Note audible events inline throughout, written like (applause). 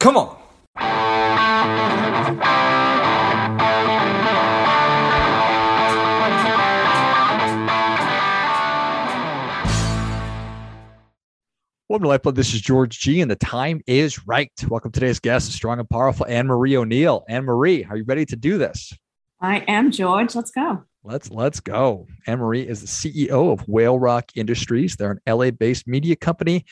Come on. Welcome to Lifeblood. This is George G, and the time is right. Welcome to today's guest, strong and powerful Anne Marie O'Neill. Anne Marie, are you ready to do this? I am, George. Let's go. Let's let's go. Anne Marie is the CEO of Whale Rock Industries. They're an LA-based media company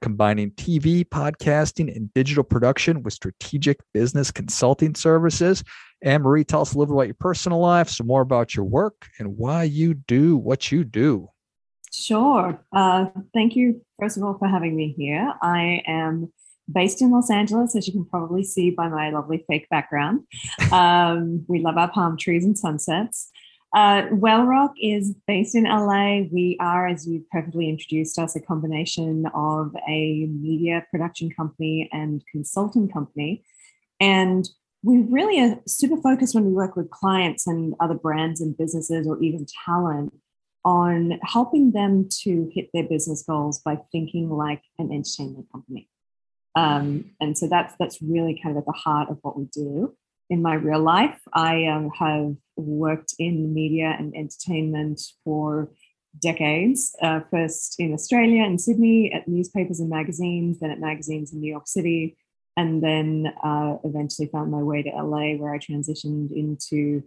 combining TV, podcasting, and digital production with strategic business consulting services. Anne Marie, tell us a little bit about your personal life, some more about your work, and why you do what you do. Sure. Uh, thank you, first of all, for having me here. I am based in Los Angeles, as you can probably see by my lovely fake background. (laughs) Um, we love our palm trees and sunsets. Uh, Whale Rock is based in LA. We are, as you perfectly introduced us, a combination of a media production company and consulting company. And we really are super focused when we work with clients and other brands and businesses or even talent on helping them to hit their business goals by thinking like an entertainment company. Um, and so that's that's really kind of at the heart of what we do. In my real life, I um, have worked in media and entertainment for decades. Uh, first in Australia and Sydney at newspapers and magazines, then at magazines in New York City, and then uh, eventually found my way to LA, where I transitioned into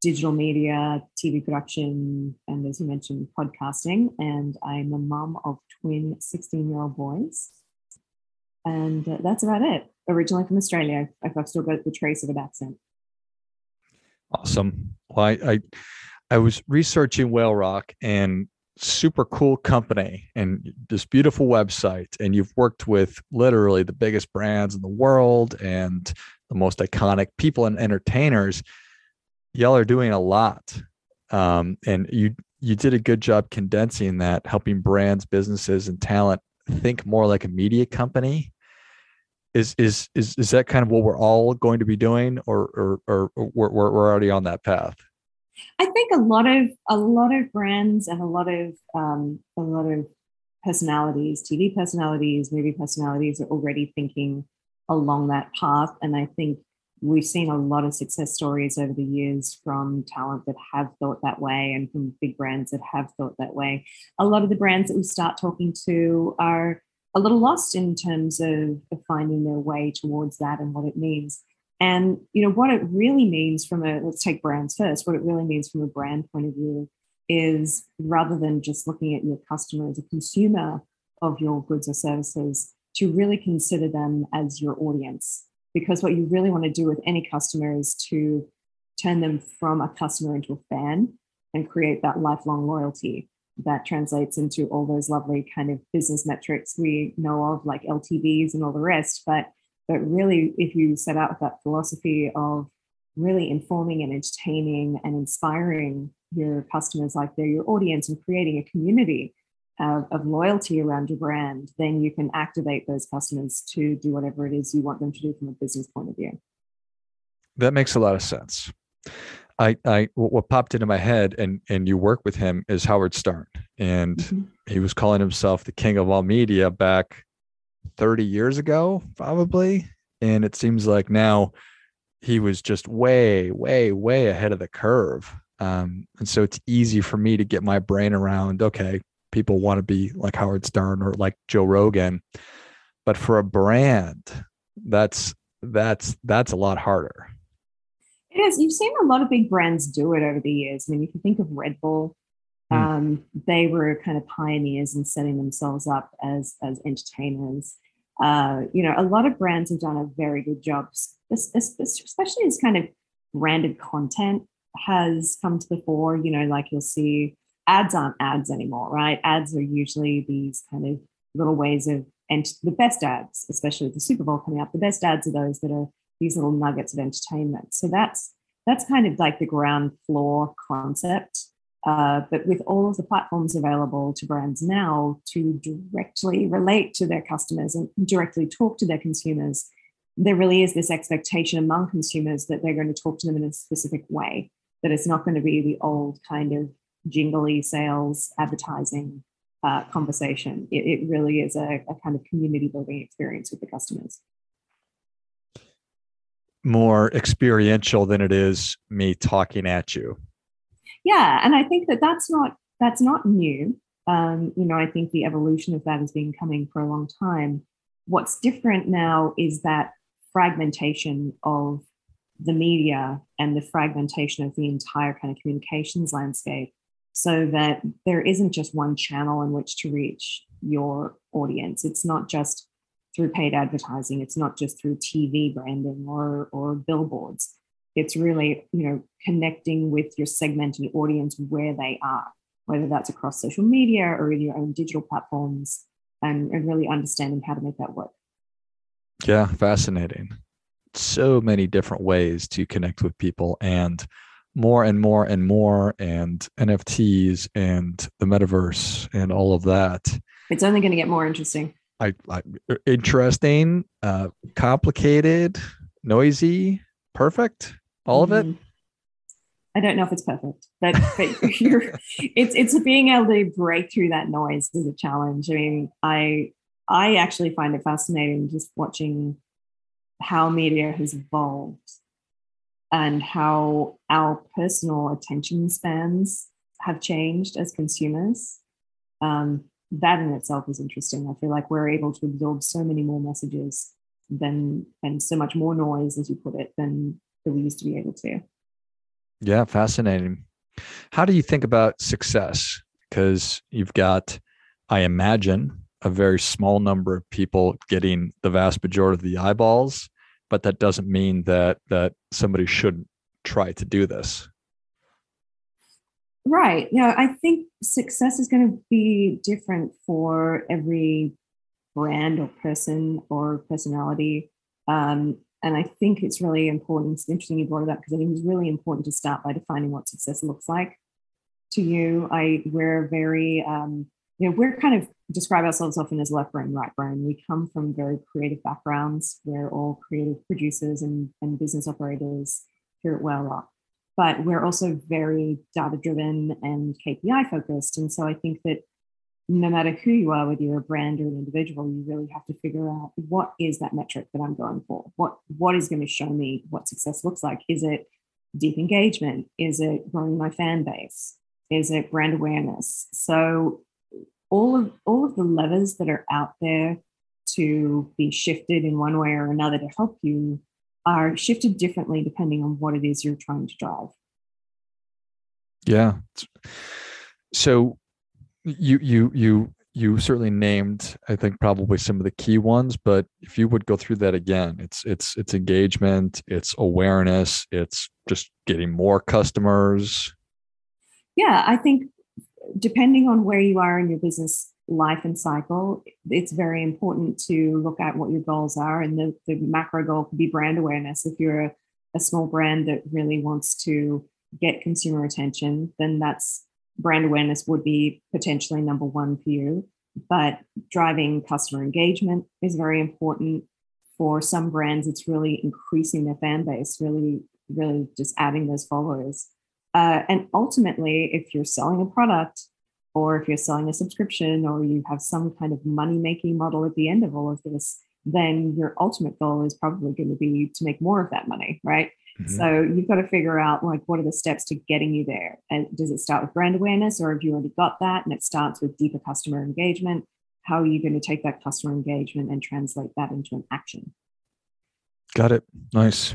digital media, TV production, and as you mentioned, podcasting. And I'm a mom of twin 16 year old boys. And uh, that's about it. Originally from Australia. I've still got the trace of an accent. Awesome. Well, I, I, I was researching Whale Rock and super cool company and this beautiful website and you've worked with literally the biggest brands in the world and the most iconic people and entertainers y'all are doing a lot um, and you you did a good job condensing that helping brands businesses and talent think more like a media company is is is is that kind of what we're all going to be doing or or, or we're, we're already on that path i think a lot of a lot of brands and a lot of um, a lot of personalities tv personalities movie personalities are already thinking along that path and i think we've seen a lot of success stories over the years from talent that have thought that way and from big brands that have thought that way. A lot of the brands that we start talking to are a little lost in terms of, of finding their way towards that and what it means. And you know what it really means from a let's take brands first. What it really means from a brand point of view is rather than just looking at your customer as a consumer of your goods or services, to really consider them as your audience because what you really want to do with any customer is to turn them from a customer into a fan and create that lifelong loyalty that translates into all those lovely kind of business metrics we know of like ltvs and all the rest but but really if you set out with that philosophy of really informing and entertaining and inspiring your customers like they're your audience and creating a community of, of loyalty around your brand, then you can activate those customers to do whatever it is you want them to do from a business point of view. That makes a lot of sense. I, I what popped into my head and and you work with him is Howard Stern and mm-hmm. he was calling himself the king of all media back 30 years ago probably and it seems like now he was just way way way ahead of the curve um, and so it's easy for me to get my brain around okay people want to be like Howard Stern or like Joe Rogan. But for a brand, that's that's that's a lot harder. It is. You've seen a lot of big brands do it over the years. I mean, if you think of Red Bull, mm. um, they were kind of pioneers in setting themselves up as as entertainers. Uh, you know, a lot of brands have done a very good job, especially as kind of branded content has come to the fore. You know, like you'll see ads aren't ads anymore, right? Ads are usually these kind of little ways of, and the best ads, especially with the Super Bowl coming up, the best ads are those that are these little nuggets of entertainment. So that's that's kind of like the ground floor concept. Uh, but with all of the platforms available to brands now to directly relate to their customers and directly talk to their consumers, there really is this expectation among consumers that they're going to talk to them in a specific way, that it's not going to be the old kind of jingly sales advertising uh, conversation. It, it, really is a, a kind of community building experience with the customers. More experiential than it is me talking at you. Yeah, and I think that that's not that's not new. Um, you know, I think the evolution of that has been coming for a long time. What's different now is that fragmentation of the media and the fragmentation of the entire kind of communications landscape so that there isn't just one channel in which to reach your audience. It's not just through paid advertising, it's not just through TV branding or, or billboards. It's really, you know, connecting with your segmented audience where they are, whether that's across social media or in your own digital platforms, and, and really understanding how to make that work. Yeah, fascinating. So many different ways to connect with people and more and more and more and NFTs and the metaverse and all of that. It's only going to get more interesting. I, I interesting, uh, complicated, noisy, perfect, all mm-hmm. of it. Mm-hmm. I don't know if it's perfect, but, but (laughs) you're, it's it's being able to break through that noise is a challenge. I mean, I I actually find it fascinating just watching how media has evolved and how our personal attention spans have changed as consumers. Um, that in itself is interesting. I feel like we're able to absorb so many more messages than and so much more noise, as you put it, than, we used to be able to. Yeah, fascinating. How do you think about success? Because you've got, I imagine, a very small number of people getting the vast majority of the eyeballs but that doesn't mean that that somebody shouldn't try to do this right yeah i think success is going to be different for every brand or person or personality um, and i think it's really important it's interesting you brought it up because i think it's really important to start by defining what success looks like to you i we're very um, you know, we're kind of describe ourselves often as left brain, right brain. We come from very creative backgrounds. We're all creative producers and, and business operators here at Whale But we're also very data driven and KPI focused. And so I think that no matter who you are, whether you're a brand or an individual, you really have to figure out what is that metric that I'm going for? What what is going to show me what success looks like? Is it deep engagement? Is it growing my fan base? Is it brand awareness? So all of all of the levers that are out there to be shifted in one way or another to help you are shifted differently depending on what it is you're trying to drive. Yeah. So you you you you certainly named I think probably some of the key ones, but if you would go through that again, it's it's it's engagement, it's awareness, it's just getting more customers. Yeah, I think depending on where you are in your business life and cycle, it's very important to look at what your goals are. And the, the macro goal could be brand awareness. If you're a, a small brand that really wants to get consumer attention, then that's brand awareness would be potentially number one for you. But driving customer engagement is very important. For some brands, it's really increasing their fan base, really, really just adding those followers. Uh, and ultimately, if you're selling a product or if you're selling a subscription or you have some kind of money making model at the end of all of this, then your ultimate goal is probably going to be to make more of that money, right? Mm-hmm. So you've got to figure out like what are the steps to getting you there. And does it start with brand awareness or have you already got that and it starts with deeper customer engagement? How are you going to take that customer engagement and translate that into an action? Got it. Nice.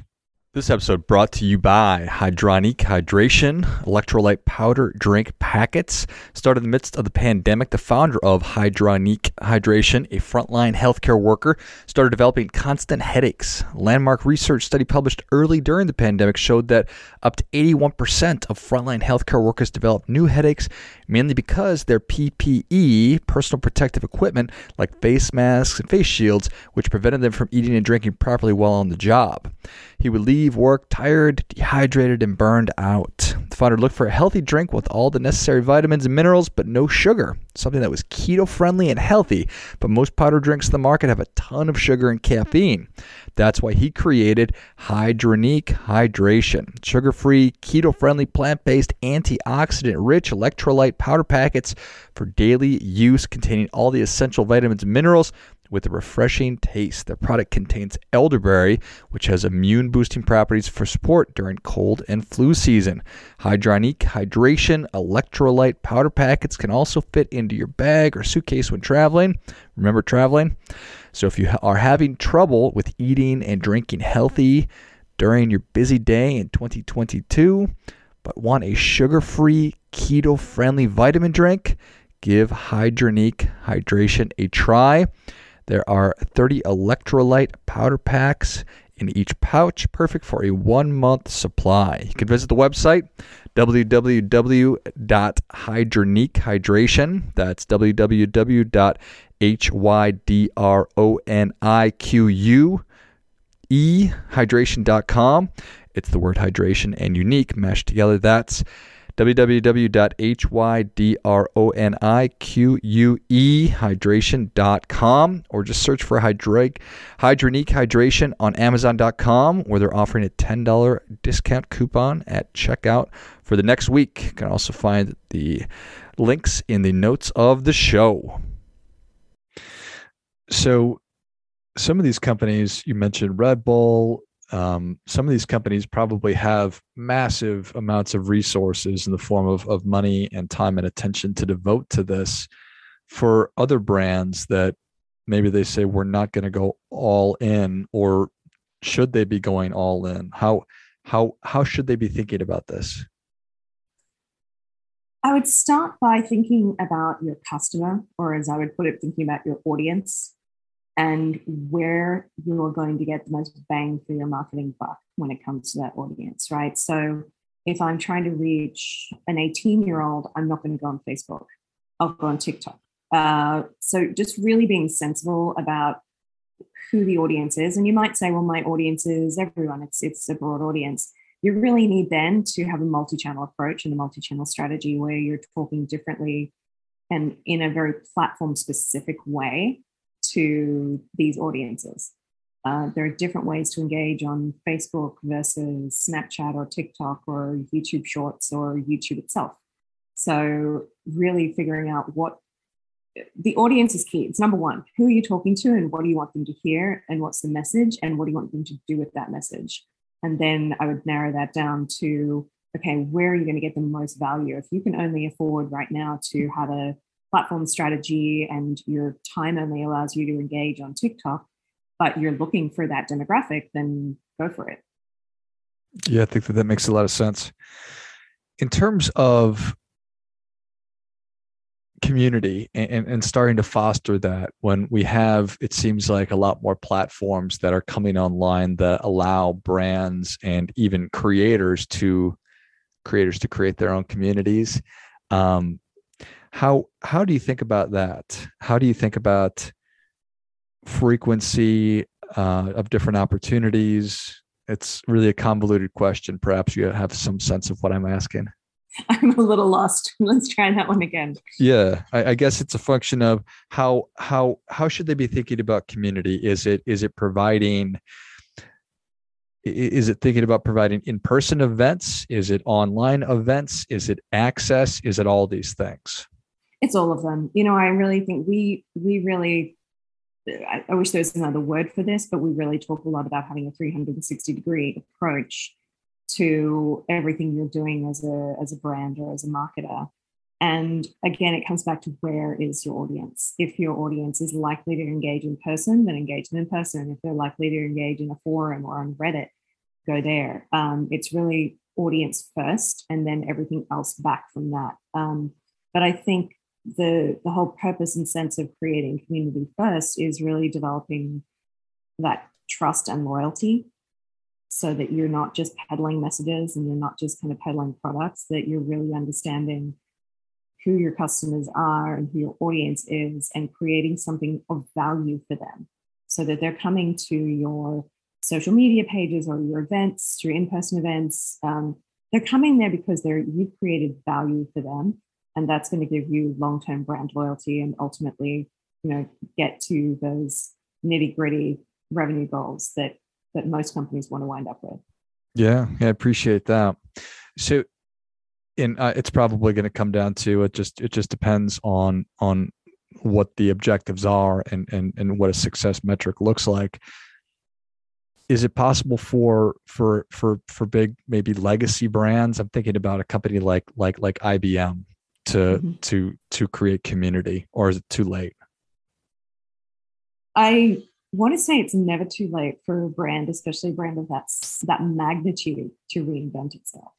This episode brought to you by Hydronique Hydration, electrolyte powder drink packets. Started in the midst of the pandemic, the founder of Hydronique Hydration, a frontline healthcare worker, started developing constant headaches. Landmark research study published early during the pandemic showed that up to 81% of frontline healthcare workers developed new headaches, mainly because their PPE, personal protective equipment, like face masks and face shields, which prevented them from eating and drinking properly while on the job. He would leave work tired, dehydrated, and burned out. The founder looked for a healthy drink with all the necessary vitamins and minerals, but no sugar, something that was keto friendly and healthy. But most powder drinks in the market have a ton of sugar and caffeine. That's why he created Hydronique Hydration, sugar free, keto friendly, plant based, antioxidant rich electrolyte powder packets for daily use containing all the essential vitamins and minerals with a refreshing taste. Their product contains elderberry, which has immune boosting properties for support during cold and flu season. Hydronique hydration electrolyte powder packets can also fit into your bag or suitcase when traveling. Remember traveling? So if you are having trouble with eating and drinking healthy during your busy day in 2022, but want a sugar free, keto friendly vitamin drink, give Hydronique Hydration a try. There are 30 electrolyte powder packs in each pouch, perfect for a one month supply. You can visit the website www.hydroniquehydration. That's www.hydroniquehydration.com. It's the word hydration and unique meshed together. That's www.hydronique hydration.com or just search for Hydronique Hydration on amazon.com where they're offering a $10 discount coupon at checkout for the next week. You can also find the links in the notes of the show. So some of these companies you mentioned Red Bull, um, some of these companies probably have massive amounts of resources in the form of, of money and time and attention to devote to this for other brands that maybe they say we're not going to go all in or should they be going all in? How how how should they be thinking about this? I would start by thinking about your customer or as i would put it thinking about your audience and where you're going to get the most bang for your marketing buck when it comes to that audience, right? So if I'm trying to reach an 18 year old, I'm not going to go on Facebook. I'll go on TikTok. Uh, so just really being sensible about who the audience is. And you might say, well, my audience is everyone. It's it's a broad audience. You really need then to have a multi-channel approach and a multi-channel strategy where you're talking differently and in a very platform specific way to these audiences. Uh, there are different ways to engage on Facebook versus Snapchat or TikTok or YouTube Shorts or YouTube itself. So, really figuring out what the audience is key. It's number one who are you talking to and what do you want them to hear and what's the message and what do you want them to do with that message? And then I would narrow that down to okay, where are you going to get the most value? If you can only afford right now to have a platform strategy and your time only allows you to engage on TikTok, but you're looking for that demographic, then go for it. Yeah, I think that that makes a lot of sense. In terms of community and, and starting to foster that when we have it seems like a lot more platforms that are coming online that allow brands and even creators to creators to create their own communities um, how how do you think about that? How do you think about frequency uh, of different opportunities? It's really a convoluted question. Perhaps you have some sense of what i'm asking. (laughs) I'm a little lost. (laughs) Let's try that one again. Yeah I, I guess it's a function of how how how should they be thinking about community? Is it is it providing is it thinking about providing in-person events? Is it online events? Is it access? Is it all these things it's all of them. You know, I really think we we really I, wish there was another word for this, but we really talk a lot about having a 360 degree approach to everything you're doing as a as a brand or as a marketer. And again, it comes back to where is your audience? If your audience is likely to engage in person, then engage them in person. If they're likely to engage in a forum or on Reddit, go there. Um, it's really audience first, and then everything else back from that. Um, but I think the the whole purpose and sense of creating community first is really developing that trust and loyalty so that you're not just peddling messages and you're not just kind of peddling products that you're really understanding who your customers are and who your audience is and creating something of value for them so that they're coming to your social media pages or your events your in-person events um, they're coming there because they're you've created value for them and that's going to give you long-term brand loyalty and ultimately you know get to those nitty gritty revenue goals that that most companies want to wind up with. Yeah, i appreciate that. So in uh, it's probably going to come down to it just it just depends on on what the objectives are and and and what a success metric looks like. Is it possible for for for for big maybe legacy brands? I'm thinking about a company like like like ibm to mm-hmm. to to create community or is it too late? I want to say it's never too late for a brand especially a brand of that that magnitude to reinvent itself.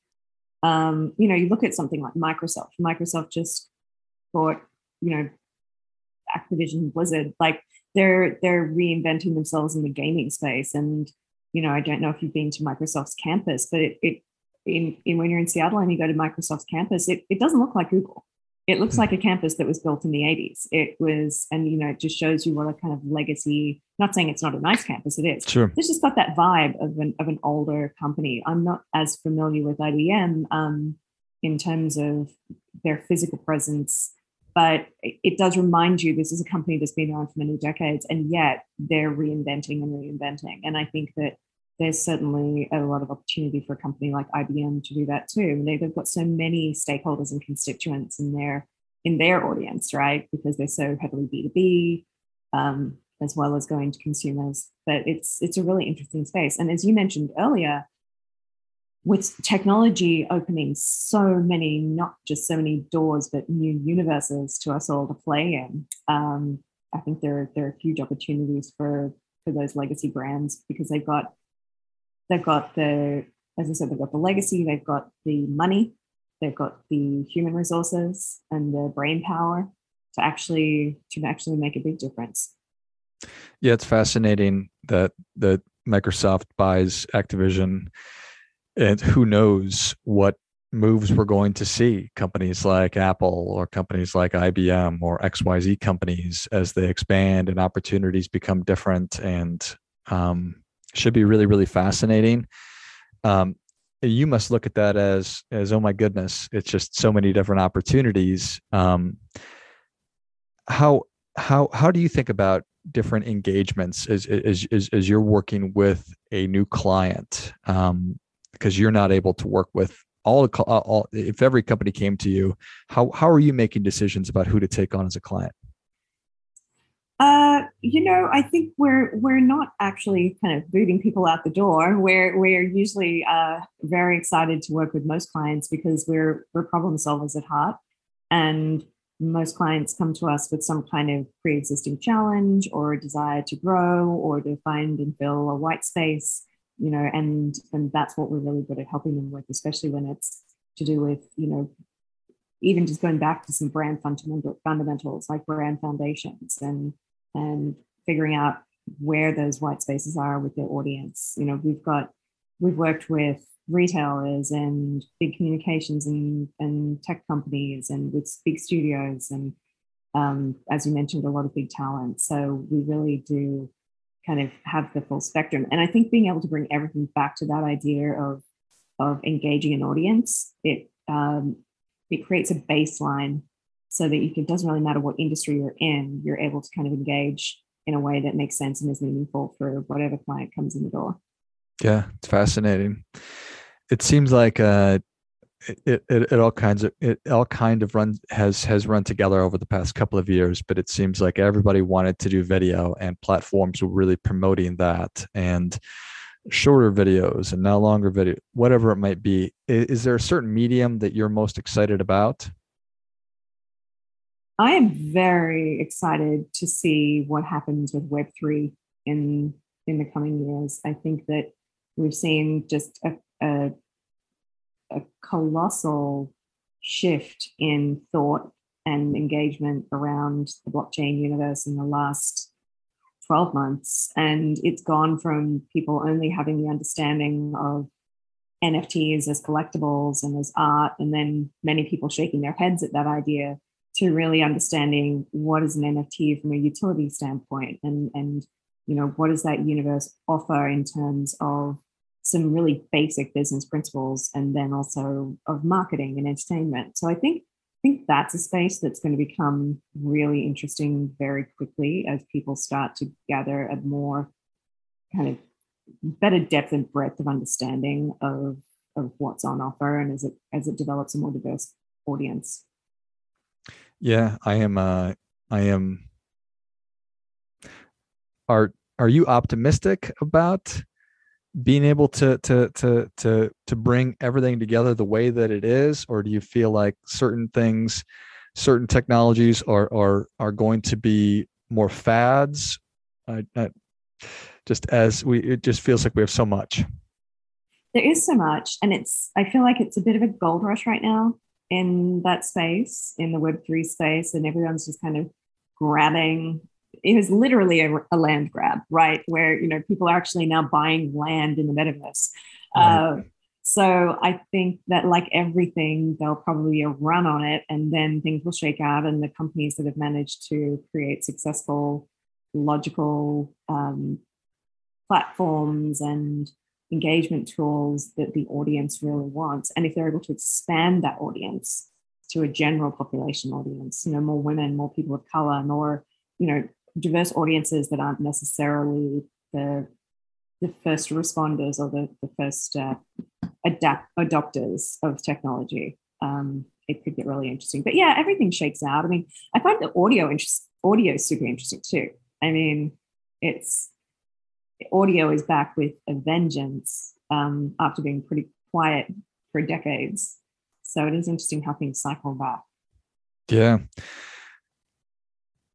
Um, you know you look at something like microsoft. Microsoft just bought you know activision blizzard. Like they're they're reinventing themselves in the gaming space. And you know i don't know if you've been to microsoft's campus but it, it in, in when you're in seattle and you go to microsoft's campus it, it doesn't look like google. It looks hmm. like a campus that was built in the 80s it was and you know it just shows you what a kind of legacy not saying it's not a nice campus it is. Sure. It's just got that vibe of an, of an older company. I'm not as familiar with ibm um, in terms of their physical presence but it does remind you this is a company that's been around for many decades and yet they're reinventing and reinventing. And i think that there's certainly a lot of opportunity for a company like ibm to do that too. They, have got so many stakeholders and constituents in their in their audience right? Because they're so heavily b2b um, as well as going to consumers. But it's it's a really interesting space. And as you mentioned earlier with technology opening so many, not just so many doors, but new universes to us all to play in, um, I think there, there are huge opportunities for, for those legacy brands because they've got, they've got the, as I said, they've got the legacy, they've got the money, they've got the human resources and the brain power to actually, to actually make a big difference. Yeah, it's fascinating that that Microsoft buys Activision and who knows what moves we're going to see companies like apple or companies like ibm or xyz companies as they expand and opportunities become different and um, should be really really fascinating. Um, you must look at that as as oh my goodness it's just so many different opportunities. Um, how how how do you think about different engagements as as as, as you're working with a new client? Um, because you're not able to work with all, all if every company came to you how how are you making decisions about who to take on as a client uh, you know, I think we're we're not actually kind of booting people out the door. We're we're usually uh, very excited to work with most clients because we're we're problem solvers at heart, and most clients come to us with some kind of pre-existing challenge or a desire to grow or to find and fill a white space you know, and and that's what we're really good at helping them with, especially when it's to do with, you know, even just going back to some brand fundamental fundamentals like brand foundations and and figuring out where those white spaces are with their audience. You know, we've got we've worked with retailers and big communications and, and tech companies and with big studios and um, as you mentioned, a lot of big talent. So we really do kind of have the full spectrum. And I think being able to bring everything back to that idea of of engaging an audience, it um, it creates a baseline so that you can, it doesn't really matter what industry you're in, you're able to kind of engage in a way that makes sense and is meaningful for whatever client comes in the door. Yeah, it's fascinating. It seems like uh, it, it, it all kinds of it all kind of run has has run together over the past couple of years but it seems like everybody wanted to do video and platforms were really promoting that and shorter videos and now longer video whatever it might be is, is there a certain medium that you're most excited about i am very excited to see what happens with web3 in in the coming years i think that we've seen just a, a a colossal shift in thought and engagement around the blockchain universe in the last 12 months. And it's gone from people only having the understanding of NFTs as collectibles and as art, and then many people shaking their heads at that idea to really understanding what is an NFT from a utility standpoint and, and you know, what does that universe offer in terms of some really basic business principles and then also of marketing and entertainment. So I think I think that's a space that's going to become really interesting very quickly as people start to gather a more kind of better depth and breadth of understanding of of what's on offer and as it as it develops a more diverse audience. Yeah, I am uh I am. Are are you optimistic about being able to to to to to bring everything together the way that it is, or do you feel like certain things, certain technologies are are are going to be more fads? I, I, just as we, it just feels like we have so much. There is so much, and it's. I feel like it's a bit of a gold rush right now in that space, in the Web3 space, and everyone's just kind of grabbing. It is literally a, a land grab, right? Where you know people are actually now buying land in the metaverse. Right. Uh, so I think that, like everything, there'll probably be a run on it, and then things will shake out, and the companies that have managed to create successful, logical um, platforms and engagement tools that the audience really wants. And if they're able to expand that audience to a general population audience, you know, more women, more people of color, more, you know, diverse audiences that aren't necessarily the the first responders or the, the first uh, adapt adopters of technology. Um, it could get really interesting. But yeah, everything shakes out. I mean, I find the audio interest audio super interesting too. I mean, it's audio is back with a vengeance um, after being pretty quiet for decades. So it is interesting how things cycle back. Yeah.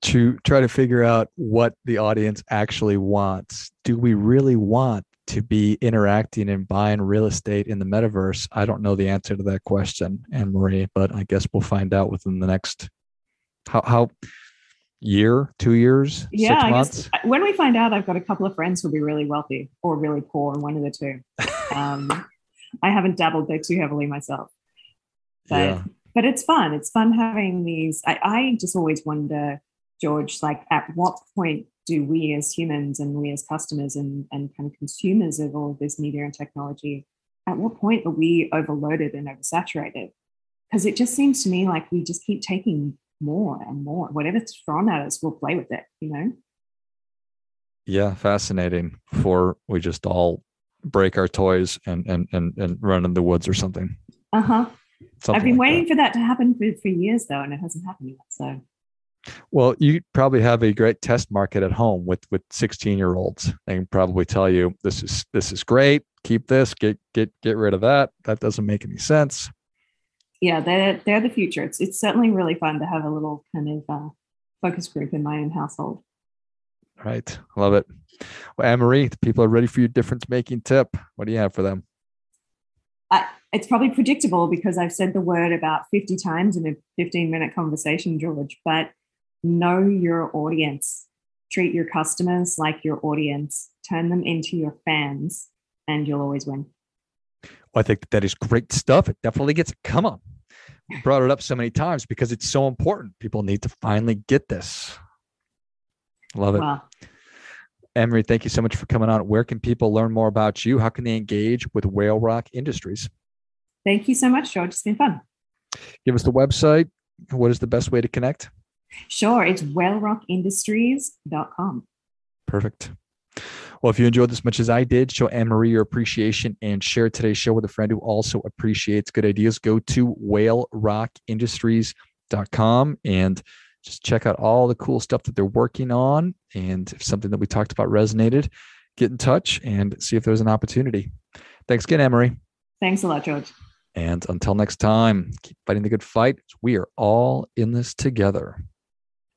To try to figure out what the audience actually wants. Do we really want to be interacting and buying real estate in the metaverse? I don't know the answer to that question, Anne Marie, but I guess we'll find out within the next how how year, two years, yeah, I guess when we find out, I've got a couple of friends who'll be really wealthy or really poor, and one of the two. (laughs) Um, I haven't dabbled there too heavily myself, but yeah. but it's fun. It's fun having these. I, I just always wonder, George, like at what point do we as humans and we as customers and, and kind of consumers of all of this media and technology, at what point are we overloaded and oversaturated? Because it just seems to me like we just keep taking more and more. Whatever's thrown at us, we'll play with it, you know? Yeah, fascinating. Before we just all break our toys and and and, and run in the woods or something. Uh-huh. I've been like waiting that. for that to happen for, for years though, and it hasn't happened yet. So well, you probably have a great test market at home with with 16 year olds. They can probably tell you this is this is great. Keep this. Get get get rid of that. That doesn't make any sense yeah, they're they're the future. It's it's certainly really fun to have a little kind of uh, focus group in my own household. Right, love it. Well, Anne Marie, the people are ready for your difference making tip. What do you have for them? I, it's probably predictable because I've said the word about 50 times in a 15 minute conversation, George, but know your audience. Treat your customers like your audience, turn them into your fans, and you'll always win. I think that, that is great stuff. It definitely gets come on. Brought it up so many times because it's so important. People need to finally get this. Love it. Wow. Anne Marie, thank you so much for coming on. Where can people learn more about you? How can they engage with Whale Rock Industries? Thank you so much, George. It's been fun. Give us the website. What is the best way to connect? Sure. It's whalerockindustries.com. Perfect. Well, if you enjoyed this much as I did, show Anne Marie your appreciation and share today's show with a friend who also appreciates good ideas. Go to whalerockindustries.com and just check out all the cool stuff that they're working on. And if something that we talked about resonated, get in touch and see if there's an opportunity. Thanks again, Anne Marie. Thanks a lot, George. And until next time, keep fighting the good fight. We are all in this together.